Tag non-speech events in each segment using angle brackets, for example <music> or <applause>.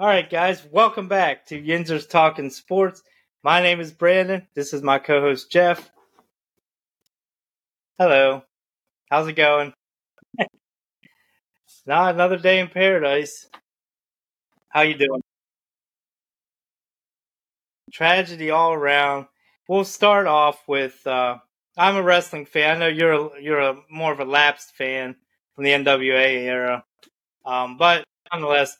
All right, guys, welcome back to Yinzers Talking Sports. My name is Brandon. This is my co-host Jeff. Hello. How's it going? <laughs> Not another day in paradise. How you doing? Tragedy all around. We'll start off with uh, I'm a wrestling fan. I know you're a, you're a more of a lapsed fan from the NWA era, um, but nonetheless,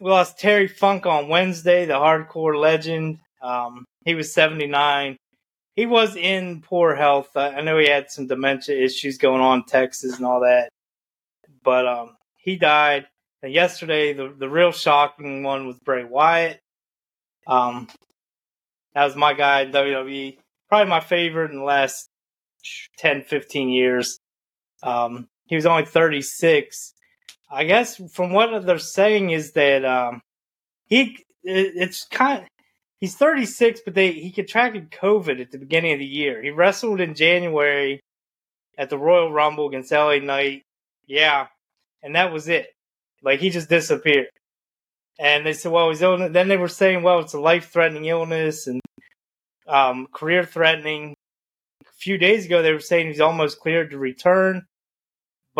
we lost Terry Funk on Wednesday, the hardcore legend. Um, he was 79. He was in poor health. I, I know he had some dementia issues going on in Texas and all that, but um, he died. And yesterday, the the real shocking one was Bray Wyatt. Um, that was my guy in WWE. Probably my favorite in the last 10, 15 years. Um, he was only 36. I guess from what they're saying is that um, he it's kind of, he's 36, but they he contracted COVID at the beginning of the year. He wrestled in January at the Royal Rumble against LA Knight. Yeah, and that was it. Like he just disappeared. And they said, well, he's ill. Then they were saying, well, it's a life threatening illness and um, career threatening. A few days ago, they were saying he's almost cleared to return.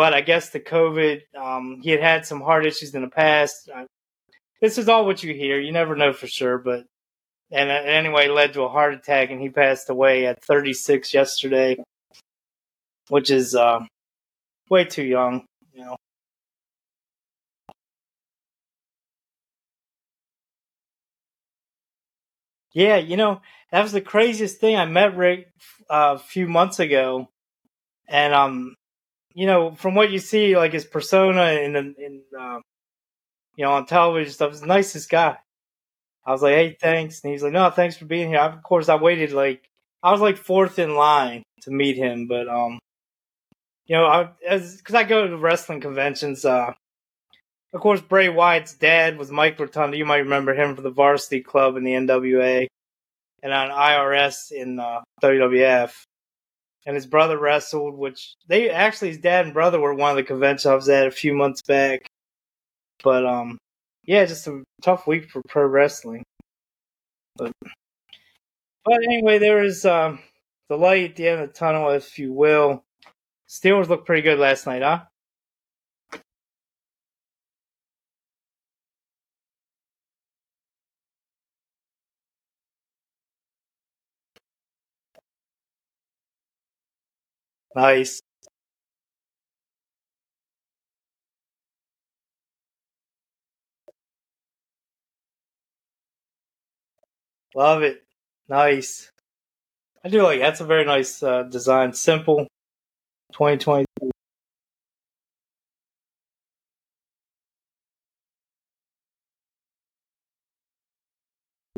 But I guess the COVID, um, he had had some heart issues in the past. Uh, this is all what you hear. You never know for sure. But and uh, anyway, led to a heart attack, and he passed away at 36 yesterday, which is uh, way too young. You know. Yeah, you know, that was the craziest thing. I met Rick uh, a few months ago, and um, you know, from what you see, like his persona in the in um, you know on television stuff, he's the nicest guy. I was like, hey, thanks, and he's like, no, thanks for being here. I, of course, I waited like I was like fourth in line to meet him, but um, you know, I as because I go to wrestling conventions. Uh, of course, Bray Wyatt's dad was Mike Rotunda. You might remember him from the Varsity Club in the NWA and on IRS in uh, WWF. And his brother wrestled, which they actually his dad and brother were one of the conventions I was at a few months back. But um, yeah, just a tough week for pro wrestling. But but anyway, there is um, the light at the end of the tunnel, if you will. Steelers looked pretty good last night, huh? Nice. Love it. Nice. I do like that's a very nice uh, design. Simple. 2020.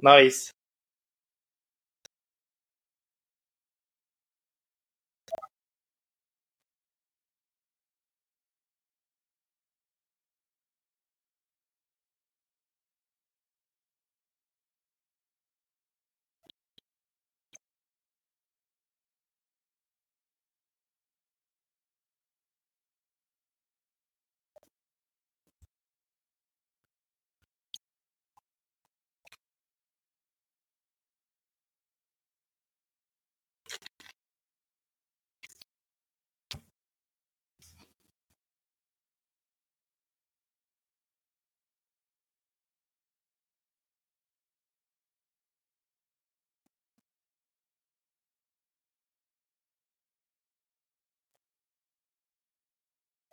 Nice.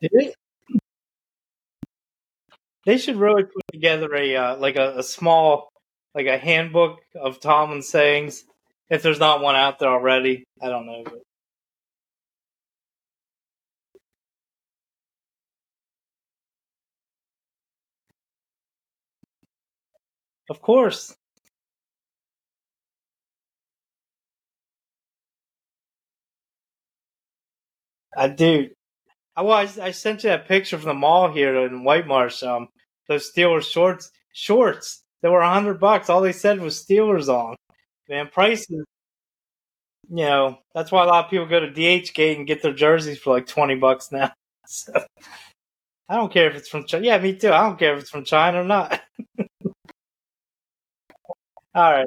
They? They should really put together a uh, like a, a small like a handbook of Tomlin sayings. If there's not one out there already, I don't know. But of course, I do. I was I sent you that picture from the mall here in White Marsh. Um, those Steelers shorts shorts that were hundred bucks. All they said was Steelers on. Man, prices. You know that's why a lot of people go to DH Gate and get their jerseys for like twenty bucks now. <laughs> So, I don't care if it's from China. Yeah, me too. I don't care if it's from China or not. <laughs> all right.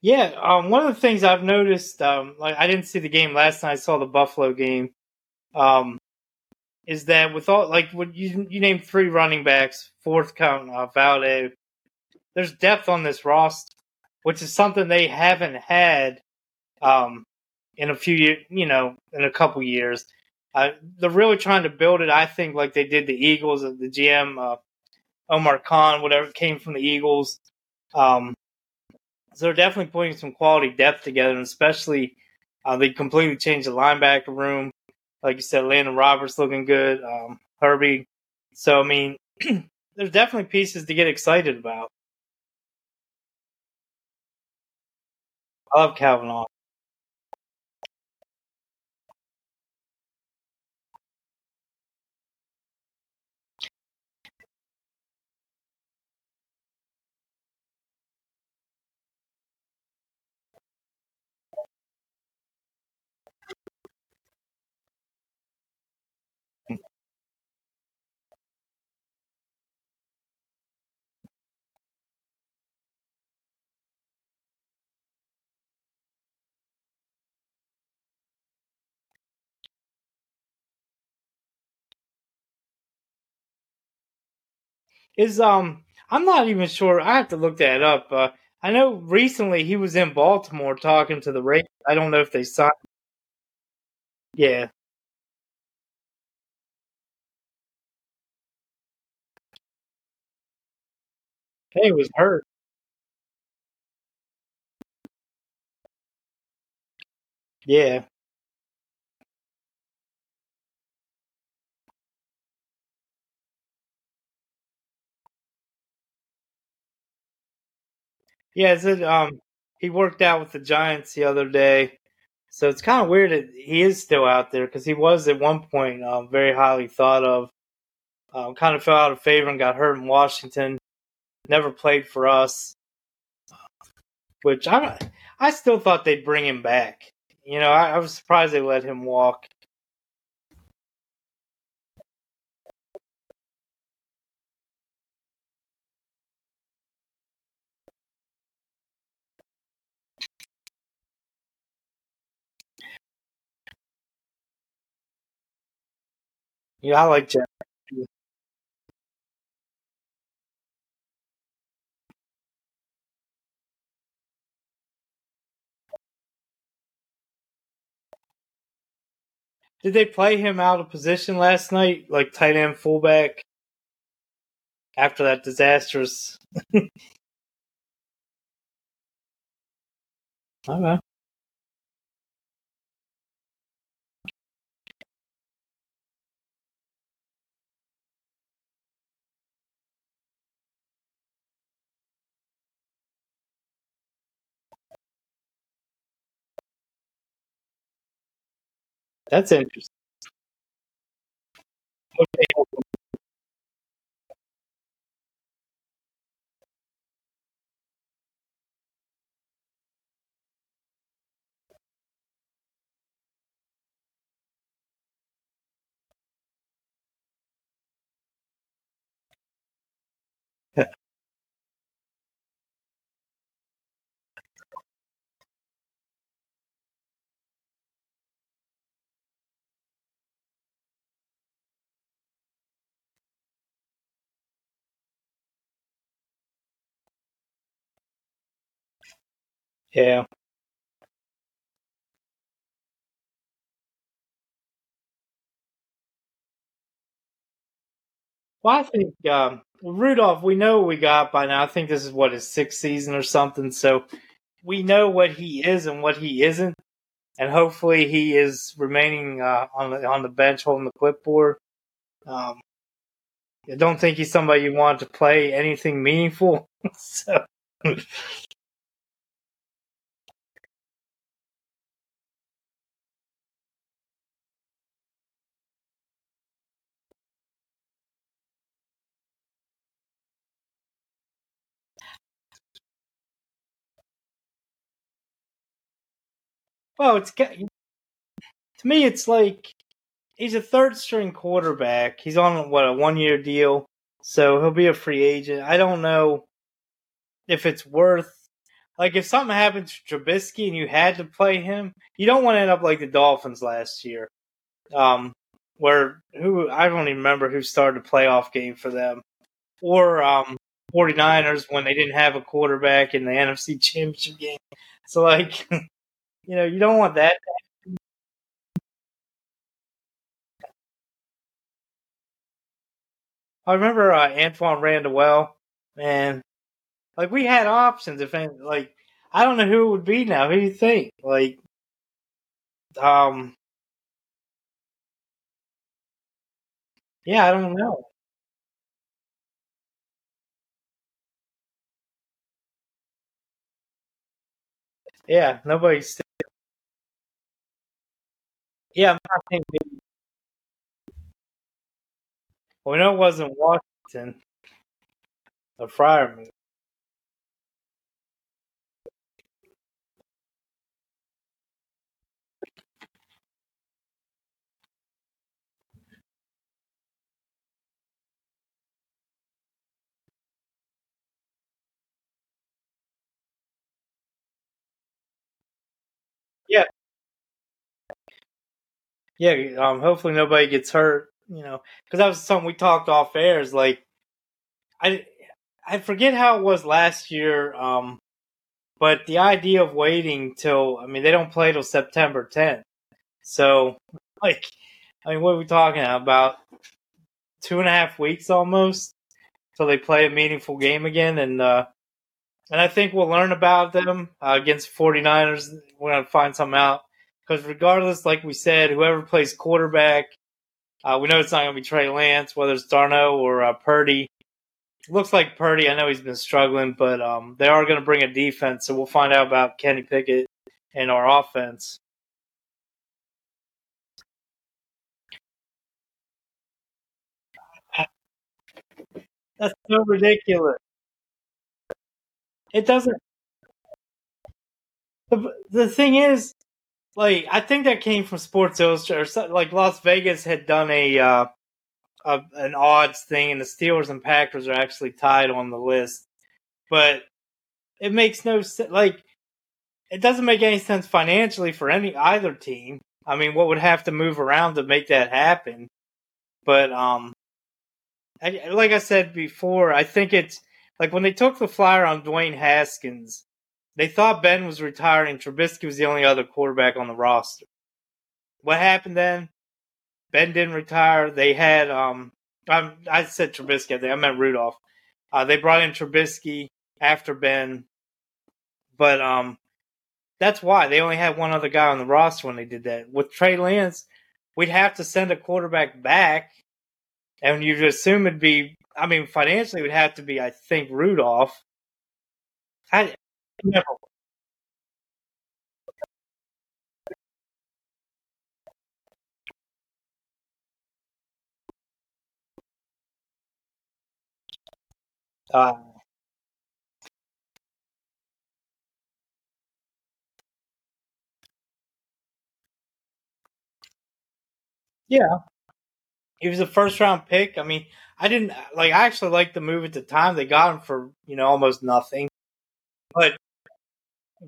Yeah, um, one of the things I've noticed, um, like I didn't see the game last night. I saw the Buffalo game. Um, is that with all like when you you named three running backs, fourth count uh, Valde, there's depth on this roster, which is something they haven't had um, in a few years, you know, in a couple years. Uh, they're really trying to build it. I think like they did the Eagles, uh, the GM uh, Omar Khan, whatever came from the Eagles. Um, so they're definitely putting some quality depth together, and especially uh, they completely changed the linebacker room. Like you said, Elandon Roberts looking good, um, Herbig. So I mean, <clears throat> there's definitely pieces to get excited about. I love Calvin Austin. Is um, I'm not even sure. I have to look that up. Uh, I know recently he was in Baltimore talking to the Ravens. I don't know if they signed. Yeah, he was hurt. Yeah, yeah. It's um, he worked out with the Giants the other day, so it's kind of weird that he is still out there because he was at one point um, very highly thought of. Um, kind of fell out of favor and got hurt in Washington. Never played for us, which I I still thought they'd bring him back. You know, I, I was surprised they let him walk. Yeah, I like Jack. Did they play him out of position last night, like tight end fullback, after that disastrous? <laughs> okay. That's interesting. Yeah. Well, I think um, Rudolph. We know what we got by now. I think this is what his sixth season or something. So we know what he is and what he isn't, and hopefully he is remaining uh, on the on the bench holding the clipboard. Um, I don't think he's somebody you want to play anything meaningful. <laughs> so. <laughs> Well, it's to me, it's like he's a third string quarterback. He's on what a one year deal, so he'll be a free agent. I don't know if it's worth like if something happened to Trubisky and you had to play him, you don't want to end up like the Dolphins last year, um, where who I don't even remember who started a playoff game for them, or um, 49ers when they didn't have a quarterback in the NFC <laughs> Championship game. So like, <laughs> you know, you don't want that. I remember uh, Antwaan Randle and like we had options. If like I don't know who it would be now. Who do you think? Like, um, yeah, I don't know. Yeah, nobody's. Yeah, I'm not thinking. Well, we know it wasn't Washington. The Freiermuth. Yeah. Yeah, um, hopefully nobody gets hurt, you know, because that was something we talked off air. Is like, I, I forget how it was last year, um, but the idea of waiting till, I mean, they don't play till September 10th. So, <laughs> like, I mean, what are we talking about? Two and a half weeks almost till they play a meaningful game again. And, uh, and I think we'll learn about them uh, against 49ers. We're going to find something out. Because regardless, like we said, whoever plays quarterback, uh, we know it's not going to be Trey Lance, whether it's Darnold or uh, Purdy. Looks like Purdy. I know he's been struggling, but um, they are going to bring a defense, so we'll find out about Kenny Pickett and our offense. That's so ridiculous. It doesn't. The, the thing is, like, I think that came from Sports Illustrated. Or like, Las Vegas had done a, uh, a an odds thing, and the Steelers and Packers are actually tied on the list. But it makes no sense. Like, it doesn't make any sense financially for any either team. I mean, what would have to move around to make that happen? But um, I, like I said before, I think it's like when they took the flyer on Dwayne Haskins, they thought Ben was retiring. Trubisky was the only other quarterback on the roster. What happened then? Ben didn't retire. They had um, I, I said Trubisky. I I meant Rudolph. Uh, they brought in Trubisky after Ben, but um, that's why they only had one other guy on the roster when they did that. With Trey Lance, we'd have to send a quarterback back, and you'd assume it'd be. I mean, financially, it would have to be. I think Rudolph. I never. Uh, yeah, he was a first round pick. I mean, I didn't like. I actually liked the move at the time. They got him for you know almost nothing, but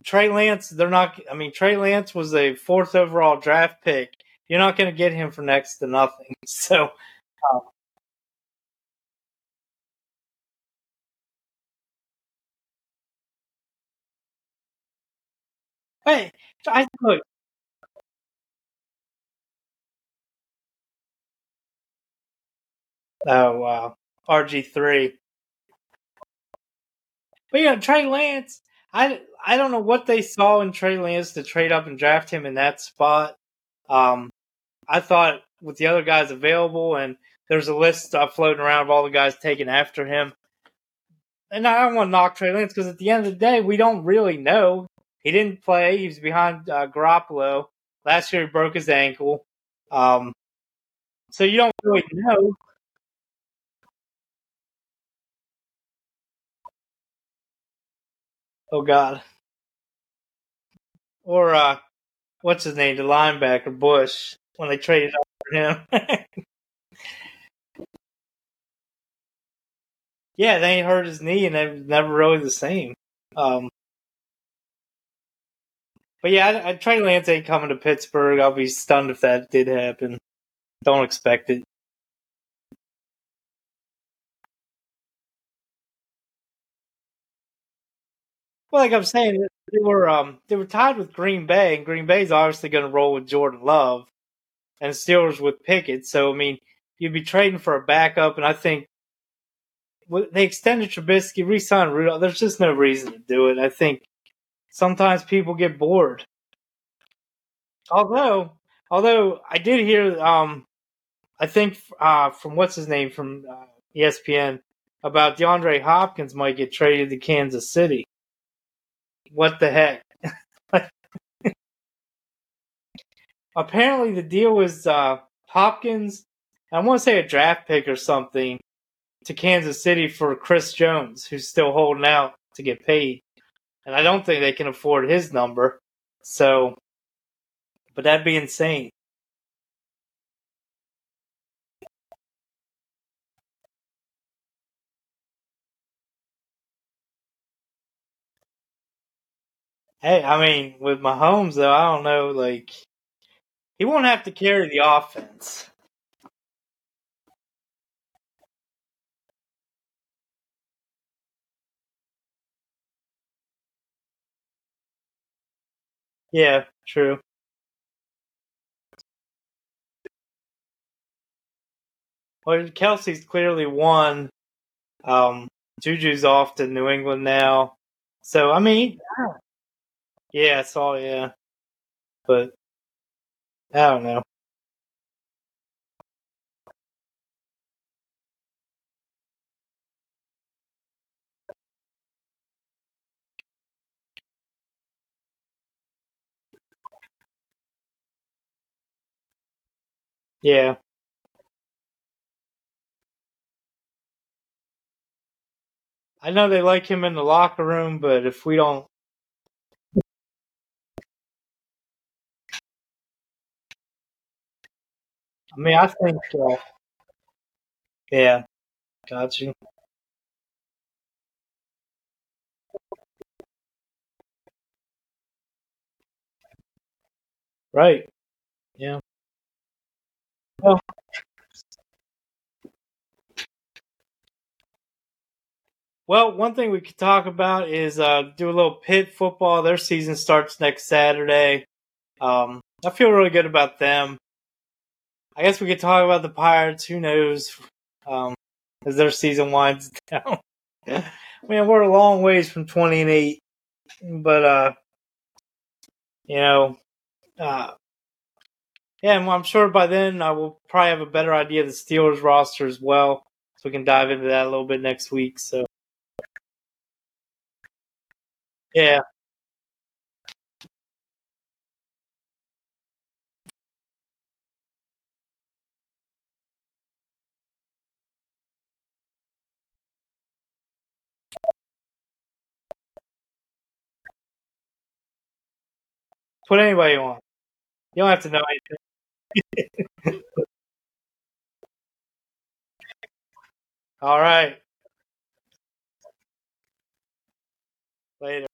Trey Lance, they're not. I mean, Trey Lance was a fourth overall draft pick. You're not going to get him for next to nothing. <laughs> So, um, hey, I look. Oh wow, RG three. But yeah, Trey Lance. I I don't know what they saw in Trey Lance to trade up and draft him in that spot. Um, I thought with the other guys available, and there's a list uh, floating around of all the guys taken after him. And I don't want to knock Trey Lance because at the end of the day, we don't really know. He didn't play. He was behind uh, Garoppolo. Last year, he broke his ankle. Um, so you don't really know. Oh God. Or uh, what's his name? The linebacker Bush when they traded up for him. <laughs> yeah, they hurt his knee and it was never really the same. Um, but yeah, I, I, Trey Lance ain't coming to Pittsburgh. I'll be stunned if that did happen. Don't expect it. Well, like I'm saying, they were um they were tied with Green Bay, and Green Bay's obviously going to roll with Jordan Love, and Steelers with Pickett. So I mean, you'd be trading for a backup, and I think they extended Trubisky, re-signed Rudolph. There's just no reason to do it. I think sometimes people get bored. Although, although I did hear, um, I think uh, from what's his name from uh, ESPN about DeAndre Hopkins might get traded to Kansas City what the heck? Apparently, the deal was uh, Hopkins. I want to say a draft pick or something to Kansas City for Chris Jones, who's still holding out to get paid, and I don't think they can afford his number. So, but that'd be insane. Hey, I mean, with Mahomes though, I don't know. Like, he won't have to carry the offense. Yeah, true. Well, Kelce's clearly won. Um, Juju's off to New England now. So, I mean, yeah, I saw, yeah. But, I don't know. Yeah. I know they like him in the locker room, but if we don't I mean, I think, uh, yeah, got you. Right. Yeah. Well, well, one thing we could talk about is uh, do a little pit football. Their season starts next Saturday. Um, I feel really good about them. I guess we could talk about the Pirates. Who knows? Um, as their season winds <laughs> down. Man, we're a long ways from twenty and eight, but uh, you know, uh, yeah, I'm sure by then I will probably have a better idea of the Steelers roster as well, so we can dive into that a little bit next week. So, yeah. Put anybody you want. You don't have to know anything. <laughs> All right. Later.